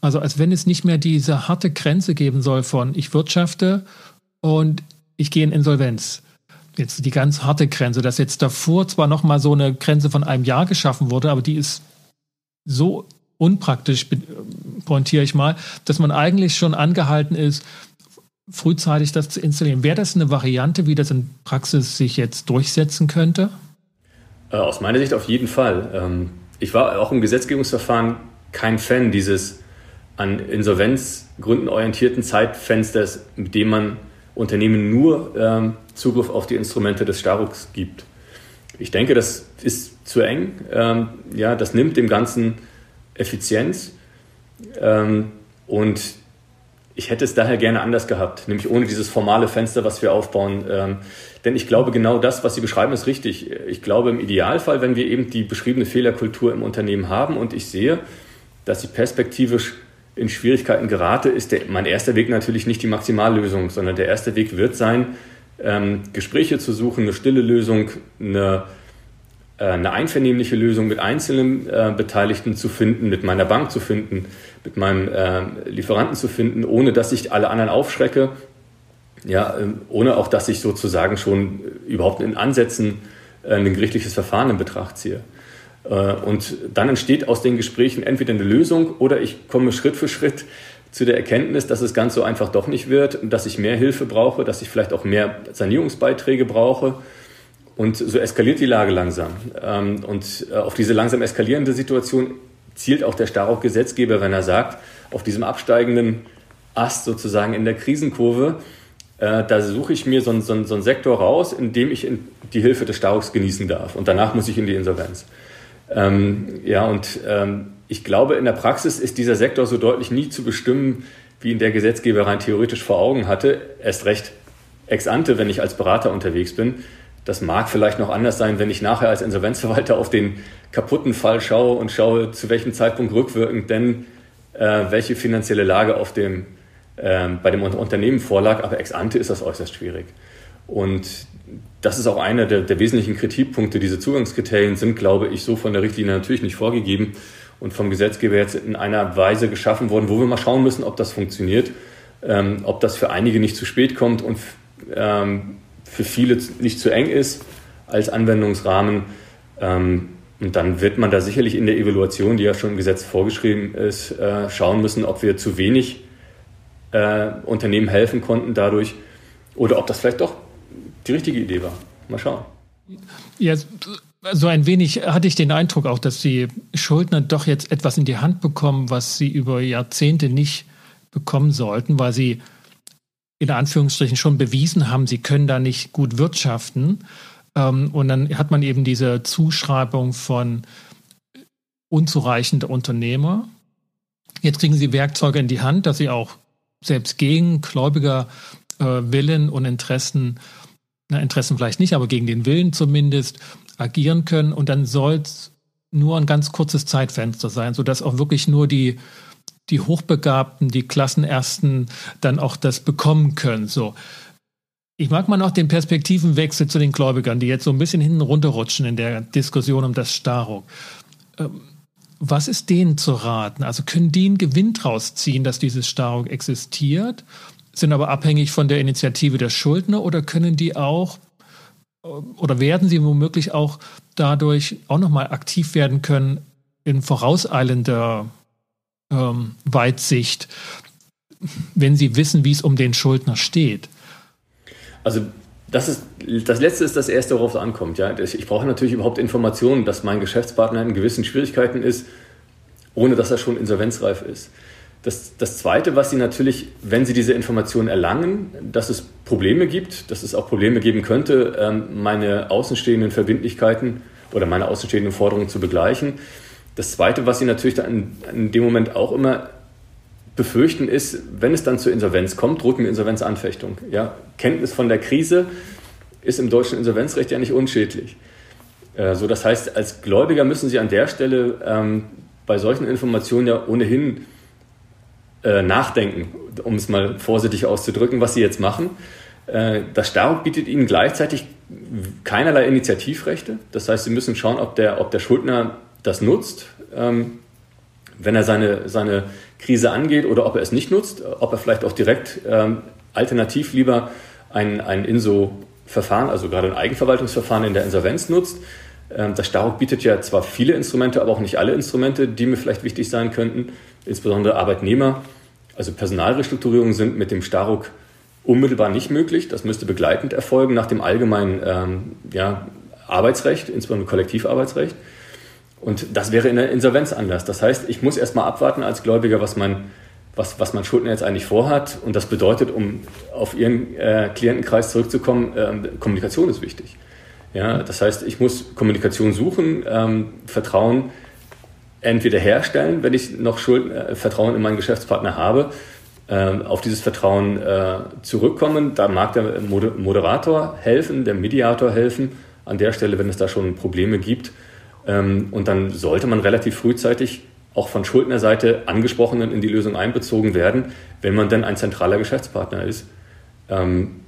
Also als wenn es nicht mehr diese harte Grenze geben soll von ich wirtschafte und ich gehe in Insolvenz. Jetzt die ganz harte Grenze, dass jetzt davor zwar noch mal so eine Grenze von einem Jahr geschaffen wurde, aber die ist so unpraktisch, pointiere ich mal, dass man eigentlich schon angehalten ist, frühzeitig das zu installieren. Wäre das eine Variante, wie das in Praxis sich jetzt durchsetzen könnte? Äh, aus meiner Sicht auf jeden Fall. Ähm, ich war auch im Gesetzgebungsverfahren kein Fan dieses an Insolvenzgründen orientierten Zeitfensters, mit dem man Unternehmen nur ähm, Zugriff auf die Instrumente des Starrucks gibt. Ich denke, das ist zu eng. Ähm, ja, das nimmt dem Ganzen Effizienz. und ich hätte es daher gerne anders gehabt, nämlich ohne dieses formale Fenster, was wir aufbauen. Ähm, denn ich glaube, genau das, was Sie beschreiben, ist richtig. Ich glaube, im Idealfall, wenn wir eben die beschriebene Fehlerkultur im Unternehmen haben und ich sehe, dass sie perspektivisch in Schwierigkeiten gerate, ist der, mein erster Weg natürlich nicht die Maximallösung, sondern der erste Weg wird sein, ähm, Gespräche zu suchen, eine stille Lösung, eine äh, eine einvernehmliche Lösung mit einzelnen äh, Beteiligten zu finden, mit meiner Bank zu finden, mit meinem äh, Lieferanten zu finden, ohne dass ich alle anderen aufschrecke, ja, ähm, ohne auch, dass ich sozusagen schon überhaupt in Ansätzen äh, ein gerichtliches Verfahren in Betracht ziehe. Äh, und dann entsteht aus den Gesprächen entweder eine Lösung oder ich komme Schritt für Schritt zu der Erkenntnis, dass es ganz so einfach doch nicht wird, dass ich mehr Hilfe brauche, dass ich vielleicht auch mehr Sanierungsbeiträge brauche und so eskaliert die Lage langsam. Ähm, und äh, auf diese langsam eskalierende Situation zielt auch der Starauch-Gesetzgeber, wenn er sagt, auf diesem absteigenden Ast sozusagen in der Krisenkurve, äh, da suche ich mir so einen, so, einen, so einen, Sektor raus, in dem ich die Hilfe des Starauchs genießen darf. Und danach muss ich in die Insolvenz. Ähm, ja, und ähm, ich glaube, in der Praxis ist dieser Sektor so deutlich nie zu bestimmen, wie ihn der Gesetzgeber rein theoretisch vor Augen hatte. Erst recht ex ante, wenn ich als Berater unterwegs bin. Das mag vielleicht noch anders sein, wenn ich nachher als Insolvenzverwalter auf den kaputten Fall schaue und schaue, zu welchem Zeitpunkt rückwirkend denn äh, welche finanzielle Lage auf dem, äh, bei dem Unternehmen vorlag. Aber ex ante ist das äußerst schwierig. Und das ist auch einer der, der wesentlichen Kritikpunkte. Diese Zugangskriterien sind, glaube ich, so von der Richtlinie natürlich nicht vorgegeben und vom Gesetzgeber jetzt in einer Weise geschaffen worden, wo wir mal schauen müssen, ob das funktioniert, ähm, ob das für einige nicht zu spät kommt und ähm, für viele nicht zu eng ist als Anwendungsrahmen. Ähm, und dann wird man da sicherlich in der Evaluation, die ja schon im Gesetz vorgeschrieben ist, äh, schauen müssen, ob wir zu wenig äh, Unternehmen helfen konnten dadurch oder ob das vielleicht doch die richtige Idee war. Mal schauen. Ja, so ein wenig hatte ich den Eindruck auch, dass die Schuldner doch jetzt etwas in die Hand bekommen, was sie über Jahrzehnte nicht bekommen sollten, weil sie in Anführungsstrichen schon bewiesen haben, sie können da nicht gut wirtschaften. Ähm, und dann hat man eben diese Zuschreibung von unzureichender Unternehmer. Jetzt kriegen sie Werkzeuge in die Hand, dass sie auch selbst gegen Gläubiger äh, Willen und Interessen, na, Interessen vielleicht nicht, aber gegen den Willen zumindest agieren können. Und dann soll es nur ein ganz kurzes Zeitfenster sein, sodass auch wirklich nur die die Hochbegabten, die Klassenersten dann auch das bekommen können. So. Ich mag mal noch den Perspektivenwechsel zu den Gläubigern, die jetzt so ein bisschen hinten runterrutschen in der Diskussion um das Staruk. Ähm, was ist denen zu raten? Also können die einen Gewinn draus ziehen, dass dieses Staruk existiert, sind aber abhängig von der Initiative der Schuldner oder können die auch oder werden sie womöglich auch dadurch auch nochmal aktiv werden können in vorauseilender ähm, Weitsicht, wenn sie wissen, wie es um den Schuldner steht? Also das, ist, das Letzte ist das Erste, worauf es ankommt. Ja? Ich brauche natürlich überhaupt Informationen, dass mein Geschäftspartner in gewissen Schwierigkeiten ist, ohne dass er schon insolvenzreif ist. Das, das Zweite, was Sie natürlich, wenn Sie diese Informationen erlangen, dass es Probleme gibt, dass es auch Probleme geben könnte, ähm, meine außenstehenden Verbindlichkeiten oder meine außenstehenden Forderungen zu begleichen. Das Zweite, was Sie natürlich dann in dem Moment auch immer befürchten, ist, wenn es dann zur Insolvenz kommt, droht mir Insolvenzanfechtung. Ja, Kenntnis von der Krise ist im deutschen Insolvenzrecht ja nicht unschädlich. Äh, so, das heißt, als Gläubiger müssen Sie an der Stelle ähm, bei solchen Informationen ja ohnehin äh, nachdenken, um es mal vorsichtig auszudrücken, was Sie jetzt machen. Äh, das Staruk bietet Ihnen gleichzeitig keinerlei Initiativrechte. Das heißt, Sie müssen schauen, ob der, ob der Schuldner das nutzt, ähm, wenn er seine, seine Krise angeht oder ob er es nicht nutzt, ob er vielleicht auch direkt ähm, alternativ lieber ein, ein INSO-Verfahren, also gerade ein Eigenverwaltungsverfahren in der Insolvenz nutzt. Ähm, das Staruk bietet ja zwar viele Instrumente, aber auch nicht alle Instrumente, die mir vielleicht wichtig sein könnten. Insbesondere Arbeitnehmer, also Personalrestrukturierungen sind mit dem Staruk unmittelbar nicht möglich. Das müsste begleitend erfolgen nach dem allgemeinen ähm, ja, Arbeitsrecht, insbesondere Kollektivarbeitsrecht. Und das wäre in der Insolvenz anders. Das heißt, ich muss erstmal abwarten als Gläubiger, was mein, was, was mein Schuldner jetzt eigentlich vorhat. Und das bedeutet, um auf Ihren äh, Klientenkreis zurückzukommen, äh, Kommunikation ist wichtig. Ja, das heißt, ich muss Kommunikation suchen, ähm, Vertrauen entweder herstellen, wenn ich noch Schuld, äh, Vertrauen in meinen Geschäftspartner habe, äh, auf dieses Vertrauen äh, zurückkommen. Da mag der Moderator helfen, der Mediator helfen. An der Stelle, wenn es da schon Probleme gibt, ähm, und dann sollte man relativ frühzeitig auch von Schuldnerseite angesprochenen in die Lösung einbezogen werden, wenn man dann ein zentraler Geschäftspartner ist. Ähm,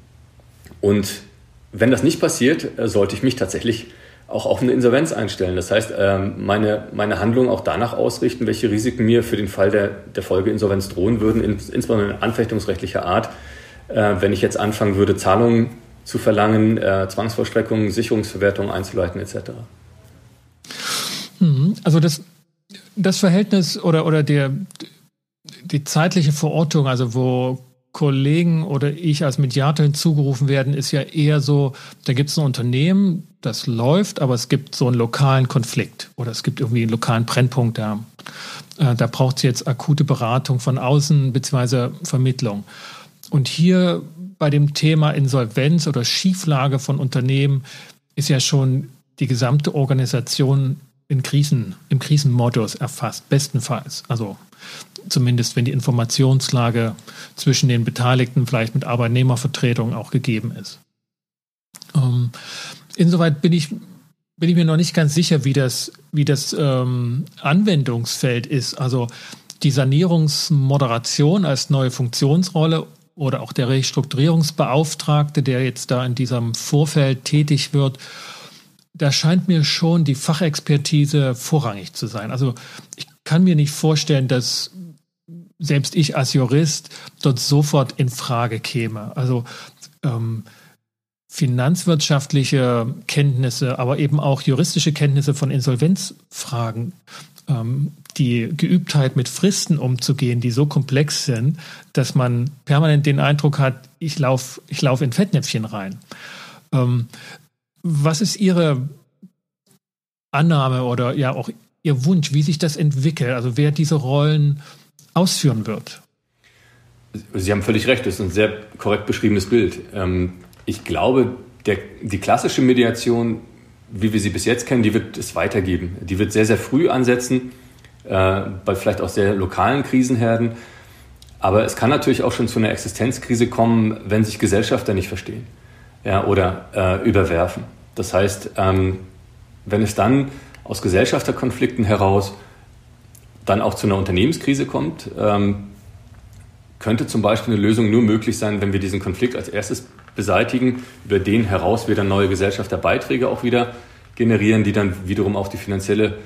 und wenn das nicht passiert, äh, sollte ich mich tatsächlich auch auf eine Insolvenz einstellen. Das heißt, ähm, meine, meine Handlung auch danach ausrichten, welche Risiken mir für den Fall der, der Folgeinsolvenz drohen würden, insbesondere in anfechtungsrechtlicher Art, äh, wenn ich jetzt anfangen würde, Zahlungen zu verlangen, äh, Zwangsvollstreckungen, Sicherungsverwertungen einzuleiten etc. Mhm. Also das, das Verhältnis oder, oder der, die zeitliche Verortung, also wo Kollegen oder ich als Mediator hinzugerufen werden, ist ja eher so, da gibt es ein Unternehmen, das läuft, aber es gibt so einen lokalen Konflikt oder es gibt irgendwie einen lokalen Brennpunkt da. Äh, da braucht es jetzt akute Beratung von außen bzw. Vermittlung. Und hier bei dem Thema Insolvenz oder Schieflage von Unternehmen ist ja schon die gesamte Organisation in Krisen, im Krisenmodus erfasst, bestenfalls. Also zumindest wenn die Informationslage zwischen den Beteiligten vielleicht mit Arbeitnehmervertretung auch gegeben ist. Ähm, insoweit bin ich, bin ich mir noch nicht ganz sicher, wie das, wie das ähm, Anwendungsfeld ist. Also die Sanierungsmoderation als neue Funktionsrolle oder auch der Restrukturierungsbeauftragte, der jetzt da in diesem Vorfeld tätig wird, da scheint mir schon die Fachexpertise vorrangig zu sein. Also ich kann mir nicht vorstellen, dass selbst ich als Jurist dort sofort in Frage käme. Also ähm, finanzwirtschaftliche Kenntnisse, aber eben auch juristische Kenntnisse von Insolvenzfragen, ähm, die Geübtheit mit Fristen umzugehen, die so komplex sind, dass man permanent den Eindruck hat, ich laufe ich lauf in Fettnäpfchen rein. Ähm, was ist Ihre Annahme oder ja auch Ihr Wunsch, wie sich das entwickelt? Also wer diese Rollen ausführen wird? Sie haben völlig recht, das ist ein sehr korrekt beschriebenes Bild. Ähm, ich glaube, der, die klassische Mediation, wie wir sie bis jetzt kennen, die wird es weitergeben. Die wird sehr, sehr früh ansetzen, äh, bei vielleicht auch sehr lokalen Krisenherden. Aber es kann natürlich auch schon zu einer Existenzkrise kommen, wenn sich Gesellschafter nicht verstehen ja, oder äh, überwerfen. Das heißt, ähm, wenn es dann aus Gesellschafterkonflikten heraus dann auch zu einer Unternehmenskrise kommt, ähm, könnte zum Beispiel eine Lösung nur möglich sein, wenn wir diesen Konflikt als erstes beseitigen, über den heraus wir dann neue Gesellschafterbeiträge auch wieder generieren, die dann wiederum auch die finanzielle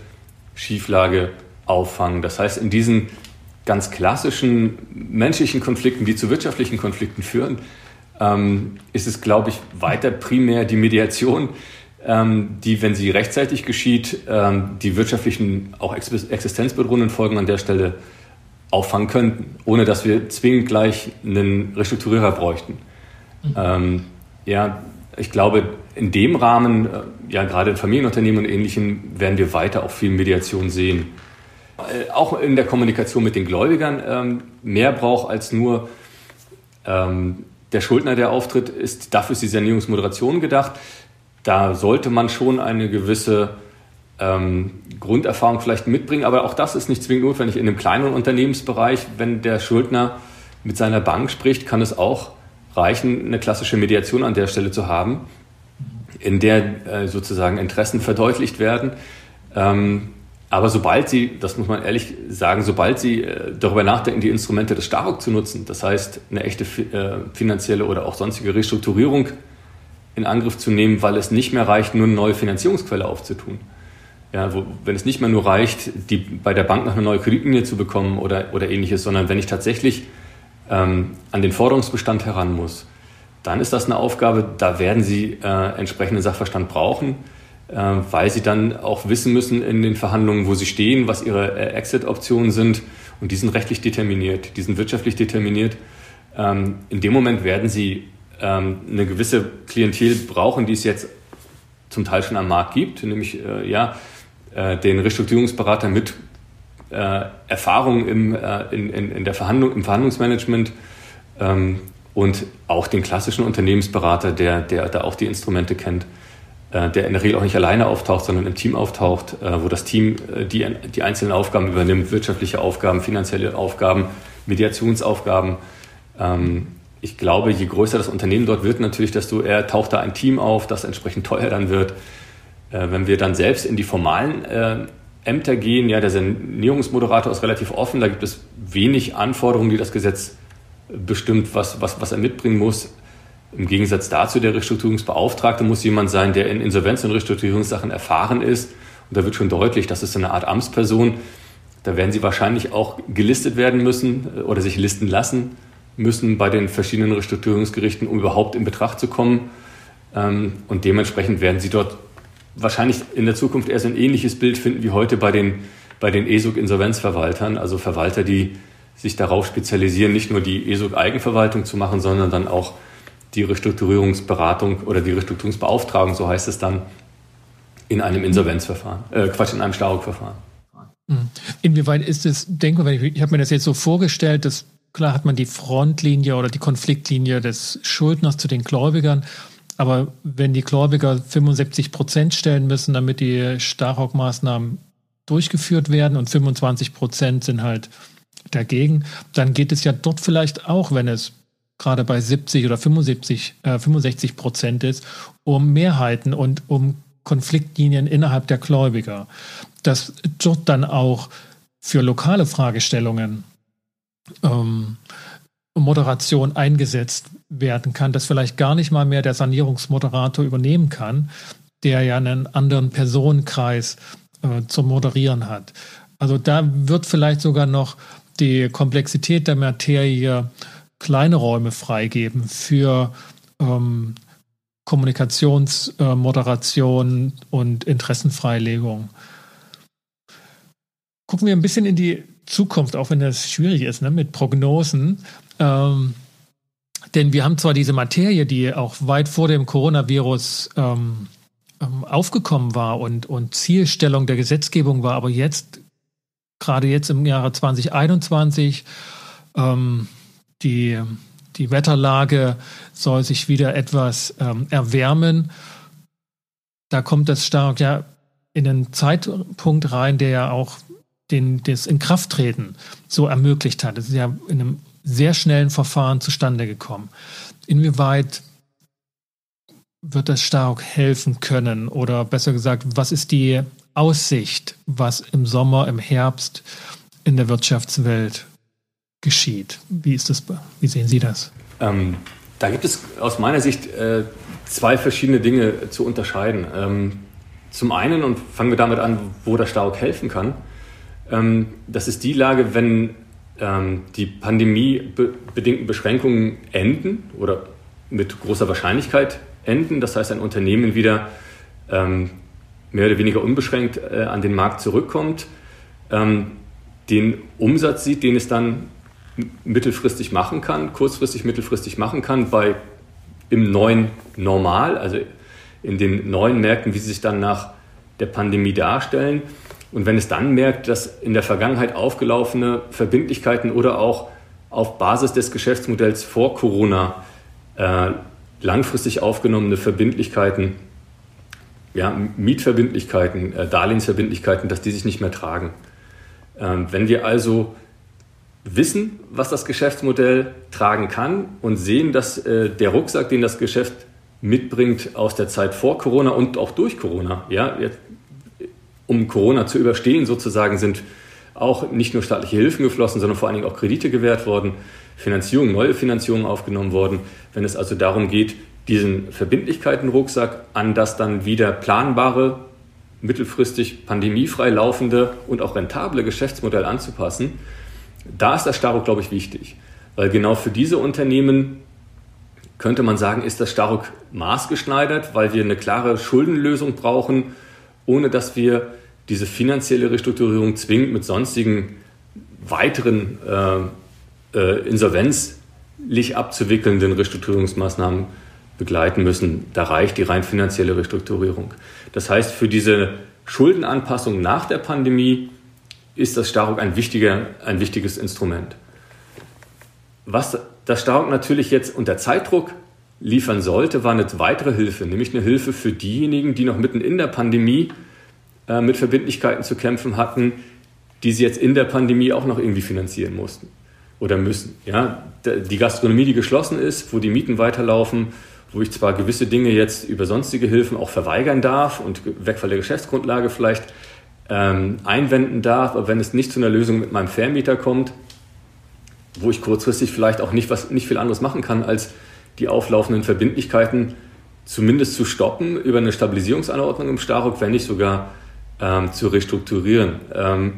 Schieflage auffangen. Das heißt, in diesen ganz klassischen menschlichen Konflikten, die zu wirtschaftlichen Konflikten führen, ähm, ist es, glaube ich, weiter primär die Mediation, die, wenn sie rechtzeitig geschieht, ähm, die wirtschaftlichen, auch existenzbedrohenden Folgen an der Stelle auffangen könnten, ohne dass wir zwingend gleich einen Restrukturierer bräuchten. Mhm. Ähm, ja, ich glaube, in dem Rahmen, äh, ja gerade in Familienunternehmen und Ähnlichem, werden wir weiter auch viel Mediation sehen. Äh, auch in der Kommunikation mit den Gläubigern ähm, mehr braucht als nur ähm, der Schuldner, der auftritt, ist dafür ist die Sanierungsmoderation gedacht. Da sollte man schon eine gewisse ähm, Grunderfahrung vielleicht mitbringen, aber auch das ist nicht zwingend notwendig. In einem kleinen Unternehmensbereich, wenn der Schuldner mit seiner Bank spricht, kann es auch reichen, eine klassische Mediation an der Stelle zu haben, in der äh, sozusagen Interessen verdeutlicht werden. Ähm, aber sobald Sie, das muss man ehrlich sagen, sobald Sie äh, darüber nachdenken, die Instrumente des Staruk zu nutzen, das heißt eine echte äh, finanzielle oder auch sonstige Restrukturierung in Angriff zu nehmen, weil es nicht mehr reicht, nur eine neue Finanzierungsquelle aufzutun, ja, wo, wenn es nicht mehr nur reicht, die, bei der Bank noch eine neue Kreditlinie zu bekommen oder, oder ähnliches, sondern wenn ich tatsächlich ähm, an den Forderungsbestand heran muss, dann ist das eine Aufgabe, da werden Sie äh, entsprechenden Sachverstand brauchen, äh, weil Sie dann auch wissen müssen in den Verhandlungen, wo Sie stehen, was Ihre äh, Exit-Optionen sind. Und die sind rechtlich determiniert, die sind wirtschaftlich determiniert. Ähm, in dem Moment werden Sie ähm, eine gewisse Klientel brauchen, die es jetzt zum Teil schon am Markt gibt, nämlich äh, ja, äh, den Restrukturierungsberater mit äh, Erfahrung im, äh, in, in, in, der Verhandlung, im Verhandlungsmanagement ähm, und auch den klassischen Unternehmensberater, der, der da auch die Instrumente kennt, äh, der in der Regel auch nicht alleine auftaucht, sondern im Team auftaucht, äh, wo das Team die, die einzelnen Aufgaben übernimmt, wirtschaftliche Aufgaben, finanzielle Aufgaben, Mediationsaufgaben. Ähm, ich glaube, je größer das Unternehmen dort wird, natürlich, desto eher taucht da ein Team auf, das entsprechend teuer dann wird. Äh, wenn wir dann selbst in die formalen äh, Ämter gehen, ja, der Sanierungsmoderator ist relativ offen, da gibt es wenig Anforderungen, die das Gesetz bestimmt, was, was, was er mitbringen muss. Im Gegensatz dazu, der Restrukturierungsbeauftragte muss jemand sein, der in Insolvenz- und Restrukturierungssachen erfahren ist. Und da wird schon deutlich, das ist eine Art Amtsperson. Da werden sie wahrscheinlich auch gelistet werden müssen äh, oder sich listen lassen müssen bei den verschiedenen Restrukturierungsgerichten, um überhaupt in Betracht zu kommen. Ähm, und dementsprechend werden sie dort wahrscheinlich in der Zukunft erst ein ähnliches Bild finden wie heute bei den, bei den ESUG-Insolvenzverwaltern, also Verwalter, die sich darauf spezialisieren, nicht nur die ESUG-Eigenverwaltung zu machen, sondern dann auch die Restrukturierungsberatung oder die Restrukturierungsbeauftragung, so heißt es dann, in einem Insolvenzverfahren, äh, Quatsch, in einem Staruk-Verfahren. Mhm. Inwieweit ist es, denke ich, ich habe mir das jetzt so vorgestellt, dass klar hat man die Frontlinie oder die Konfliktlinie des Schuldners zu den Gläubigern aber wenn die Gläubiger 75 Prozent stellen müssen, damit die Starhawk-Maßnahmen durchgeführt werden und 25 Prozent sind halt dagegen, dann geht es ja dort vielleicht auch, wenn es gerade bei 70 oder 75, äh, 65 Prozent ist, um Mehrheiten und um Konfliktlinien innerhalb der Gläubiger. Dass dort dann auch für lokale Fragestellungen ähm, Moderation eingesetzt werden kann, dass vielleicht gar nicht mal mehr der Sanierungsmoderator übernehmen kann, der ja einen anderen Personenkreis äh, zum Moderieren hat. Also da wird vielleicht sogar noch die Komplexität der Materie kleine Räume freigeben für ähm, Kommunikationsmoderation äh, und Interessenfreilegung. Gucken wir ein bisschen in die Zukunft, auch wenn das schwierig ist, ne, mit Prognosen. Ähm, denn wir haben zwar diese Materie, die auch weit vor dem Coronavirus ähm, ähm, aufgekommen war und, und Zielstellung der Gesetzgebung war, aber jetzt, gerade jetzt im Jahre 2021, ähm, die, die Wetterlage soll sich wieder etwas ähm, erwärmen. Da kommt das stark ja in einen Zeitpunkt rein, der ja auch den, das Inkrafttreten so ermöglicht hat. Das ist ja in einem sehr schnellen Verfahren zustande gekommen. Inwieweit wird das stark helfen können? Oder besser gesagt, was ist die Aussicht, was im Sommer, im Herbst in der Wirtschaftswelt geschieht? Wie ist das? Wie sehen Sie das? Ähm, da gibt es aus meiner Sicht äh, zwei verschiedene Dinge zu unterscheiden. Ähm, zum einen, und fangen wir damit an, wo der Stauk helfen kann, das ist die Lage, wenn ähm, die pandemiebedingten Beschränkungen enden oder mit großer Wahrscheinlichkeit enden. Das heißt, ein Unternehmen wieder ähm, mehr oder weniger unbeschränkt äh, an den Markt zurückkommt, ähm, den Umsatz sieht, den es dann mittelfristig machen kann, kurzfristig, mittelfristig machen kann, bei im neuen Normal, also in den neuen Märkten, wie sie sich dann nach der Pandemie darstellen. Und wenn es dann merkt, dass in der Vergangenheit aufgelaufene Verbindlichkeiten oder auch auf Basis des Geschäftsmodells vor Corona äh, langfristig aufgenommene Verbindlichkeiten ja, Mietverbindlichkeiten, äh, Darlehensverbindlichkeiten, dass die sich nicht mehr tragen. Ähm, wenn wir also wissen, was das Geschäftsmodell tragen kann und sehen, dass äh, der Rucksack, den das Geschäft mitbringt aus der Zeit vor Corona und auch durch Corona, ja, jetzt, um Corona zu überstehen sozusagen, sind auch nicht nur staatliche Hilfen geflossen, sondern vor allen Dingen auch Kredite gewährt worden, Finanzierung, neue Finanzierungen aufgenommen worden. Wenn es also darum geht, diesen Verbindlichkeiten-Rucksack an das dann wieder planbare, mittelfristig pandemiefrei laufende und auch rentable Geschäftsmodell anzupassen, da ist das Staruk, glaube ich, wichtig. Weil genau für diese Unternehmen könnte man sagen, ist das Staruk maßgeschneidert, weil wir eine klare Schuldenlösung brauchen, ohne dass wir diese finanzielle Restrukturierung zwingend mit sonstigen weiteren äh, äh, insolvenzlich abzuwickelnden Restrukturierungsmaßnahmen begleiten müssen. Da reicht die rein finanzielle Restrukturierung. Das heißt, für diese Schuldenanpassung nach der Pandemie ist das Staruk ein, wichtiger, ein wichtiges Instrument. Was das Staruk natürlich jetzt unter Zeitdruck liefern sollte, war eine weitere Hilfe, nämlich eine Hilfe für diejenigen, die noch mitten in der Pandemie äh, mit Verbindlichkeiten zu kämpfen hatten, die sie jetzt in der Pandemie auch noch irgendwie finanzieren mussten oder müssen. Ja, die Gastronomie, die geschlossen ist, wo die Mieten weiterlaufen, wo ich zwar gewisse Dinge jetzt über sonstige Hilfen auch verweigern darf und Wegfall der Geschäftsgrundlage vielleicht ähm, einwenden darf, aber wenn es nicht zu einer Lösung mit meinem Vermieter kommt, wo ich kurzfristig vielleicht auch nicht, was, nicht viel anderes machen kann, als die auflaufenden Verbindlichkeiten zumindest zu stoppen über eine Stabilisierungsanordnung im Staruk, wenn nicht sogar ähm, zu restrukturieren. Ähm,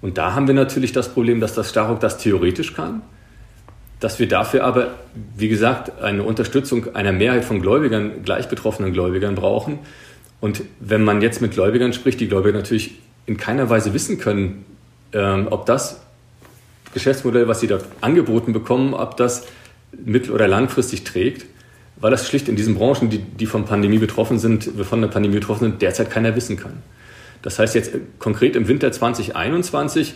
und da haben wir natürlich das Problem, dass das Staruk das theoretisch kann, dass wir dafür aber, wie gesagt, eine Unterstützung einer Mehrheit von Gläubigern, gleich betroffenen Gläubigern brauchen. Und wenn man jetzt mit Gläubigern spricht, die Gläubiger natürlich in keiner Weise wissen können, ähm, ob das Geschäftsmodell, was sie dort angeboten bekommen, ob das mittel- oder langfristig trägt, weil das schlicht in diesen Branchen, die, die von Pandemie betroffen sind, von der Pandemie betroffen sind, derzeit keiner wissen kann. Das heißt jetzt konkret im Winter 2021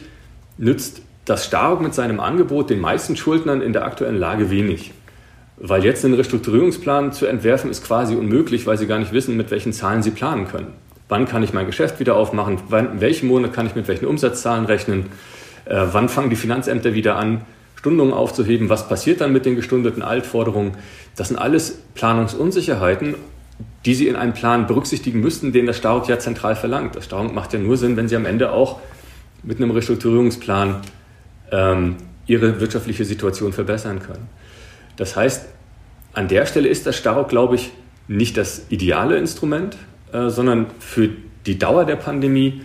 nützt das Stark mit seinem Angebot den meisten Schuldnern in der aktuellen Lage wenig. Weil jetzt einen Restrukturierungsplan zu entwerfen ist quasi unmöglich, weil sie gar nicht wissen, mit welchen Zahlen sie planen können. Wann kann ich mein Geschäft wieder aufmachen? Wann, in welchem Monat kann ich mit welchen Umsatzzahlen rechnen? Äh, wann fangen die Finanzämter wieder an, Stundungen aufzuheben? Was passiert dann mit den gestundeten Altforderungen? Das sind alles Planungsunsicherheiten die Sie in einem Plan berücksichtigen müssten, den das Staruk ja zentral verlangt. Das Staruk macht ja nur Sinn, wenn Sie am Ende auch mit einem Restrukturierungsplan ähm, Ihre wirtschaftliche Situation verbessern können. Das heißt, an der Stelle ist das Staruk, glaube ich, nicht das ideale Instrument, äh, sondern für die Dauer der Pandemie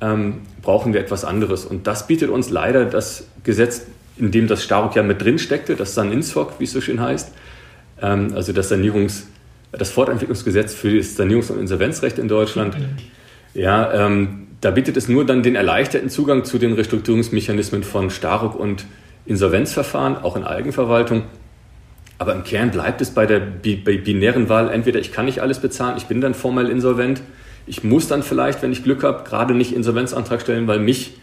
ähm, brauchen wir etwas anderes. Und das bietet uns leider das Gesetz, in dem das Staruk ja mit drin steckte, das San-Insfok, wie es so schön heißt, ähm, also das Sanierungs- das Fortentwicklungsgesetz für das Sanierungs- und Insolvenzrecht in Deutschland. Ja, ähm, da bietet es nur dann den erleichterten Zugang zu den Restrukturierungsmechanismen von Staruk und Insolvenzverfahren, auch in Eigenverwaltung. Aber im Kern bleibt es bei der bei binären Wahl, entweder ich kann nicht alles bezahlen, ich bin dann formell insolvent, ich muss dann vielleicht, wenn ich Glück habe, gerade nicht Insolvenzantrag stellen, weil mich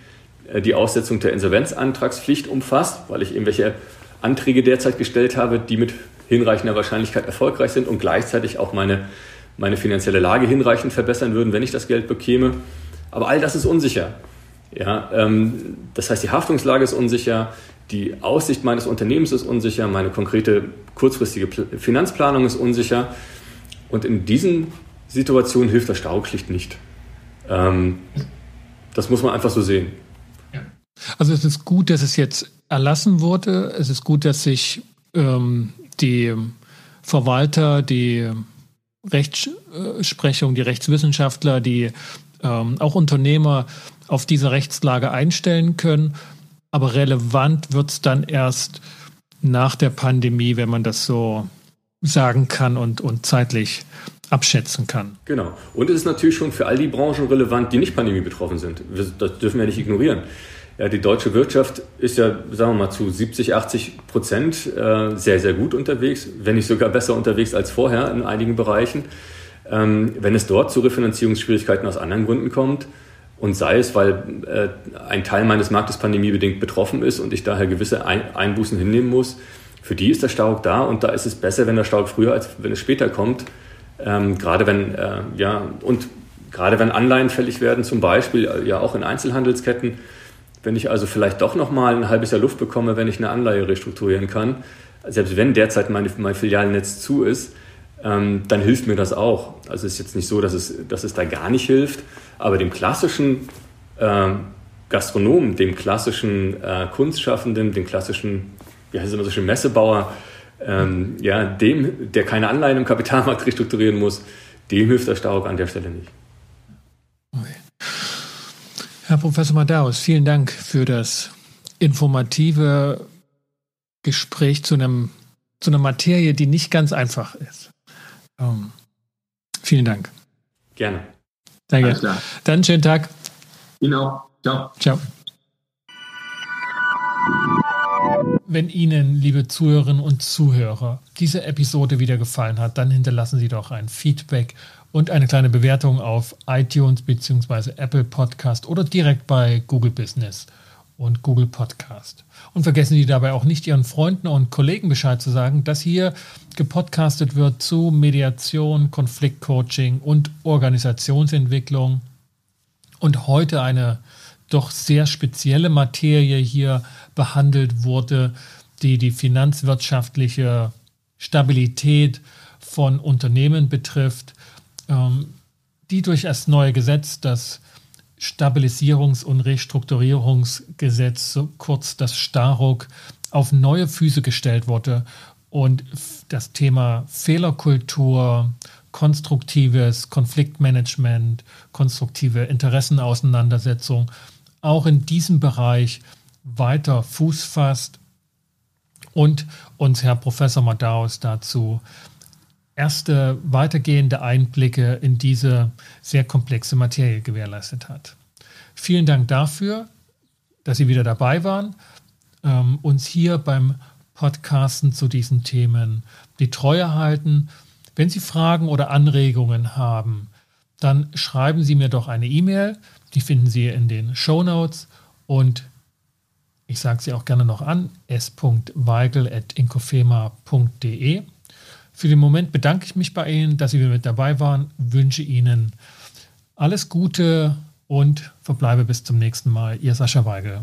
die Aussetzung der Insolvenzantragspflicht umfasst, weil ich irgendwelche Anträge derzeit gestellt habe, die mit hinreichender Wahrscheinlichkeit erfolgreich sind und gleichzeitig auch meine, meine finanzielle Lage hinreichend verbessern würden, wenn ich das Geld bekäme. Aber all das ist unsicher. Ja, ähm, das heißt, die Haftungslage ist unsicher, die Aussicht meines Unternehmens ist unsicher, meine konkrete kurzfristige Finanzplanung ist unsicher. Und in diesen Situationen hilft das Staub schlicht nicht. Ähm, das muss man einfach so sehen. Also es ist gut, dass es jetzt erlassen wurde. Es ist gut, dass sich ähm, die Verwalter, die Rechtsprechung, die Rechtswissenschaftler, die ähm, auch Unternehmer auf diese Rechtslage einstellen können. Aber relevant wird es dann erst nach der Pandemie, wenn man das so sagen kann und, und zeitlich abschätzen kann. Genau. Und es ist natürlich schon für all die Branchen relevant, die nicht pandemie betroffen sind. Das dürfen wir nicht ignorieren. Ja, die deutsche Wirtschaft ist ja, sagen wir mal, zu 70, 80 Prozent äh, sehr, sehr gut unterwegs, wenn nicht sogar besser unterwegs als vorher in einigen Bereichen. Ähm, wenn es dort zu Refinanzierungsschwierigkeiten aus anderen Gründen kommt, und sei es, weil äh, ein Teil meines Marktes pandemiebedingt betroffen ist und ich daher gewisse ein Einbußen hinnehmen muss, für die ist der Stauk da und da ist es besser, wenn der Stauk früher als wenn es später kommt, Ähm, gerade wenn, äh, ja, und gerade wenn Anleihen fällig werden, zum Beispiel, ja auch in Einzelhandelsketten, wenn ich also vielleicht doch nochmal ein halbes Jahr Luft bekomme, wenn ich eine Anleihe restrukturieren kann, selbst wenn derzeit meine, mein Filialnetz zu ist, ähm, dann hilft mir das auch. Also es ist jetzt nicht so, dass es, dass es da gar nicht hilft, aber dem klassischen ähm, Gastronomen, dem klassischen äh, Kunstschaffenden, dem klassischen, wie heißt es immer so schön, Messebauer, ähm, ja, dem, der keine Anleihen im Kapitalmarkt (laughs) restrukturieren muss, dem hilft der Starock an der Stelle nicht. Herr Professor Madaus, vielen Dank für das informative Gespräch zu einem zu einer Materie, die nicht ganz einfach ist. Um, vielen Dank. Gerne. Danke. Dann schönen Tag. Ihnen auch. Ciao. Ciao. Wenn Ihnen, liebe Zuhörerinnen und Zuhörer, diese Episode wieder gefallen hat, dann hinterlassen Sie doch ein Feedback und eine kleine Bewertung auf iTunes bzw. Apple Podcast oder direkt bei Google Business und Google Podcast. Und vergessen Sie dabei auch nicht Ihren Freunden und Kollegen Bescheid zu sagen, dass hier gepodcastet wird zu Mediation, Konfliktcoaching und Organisationsentwicklung. Und heute eine doch sehr spezielle Materie hier behandelt wurde, die die finanzwirtschaftliche Stabilität von Unternehmen betrifft, ähm, die durch das neue Gesetz, das Stabilisierungs- und Restrukturierungsgesetz, kurz das Staruk, auf neue Füße gestellt wurde und das Thema Fehlerkultur, konstruktives Konfliktmanagement, konstruktive Interessenauseinandersetzung auch in diesem Bereich weiter Fuß fasst und uns Herr Professor Madaus dazu erste weitergehende Einblicke in diese sehr komplexe Materie gewährleistet hat. Vielen Dank dafür, dass Sie wieder dabei waren, ähm, uns hier beim Podcasten zu diesen Themen die Treue halten. Wenn Sie Fragen oder Anregungen haben, dann schreiben Sie mir doch eine E-Mail. Die finden Sie in den Show Notes und ich sage sie auch gerne noch an, s.weigel.inkofema.de. Für den Moment bedanke ich mich bei Ihnen, dass Sie mit dabei waren, wünsche Ihnen alles Gute und verbleibe bis zum nächsten Mal. Ihr Sascha Weigel.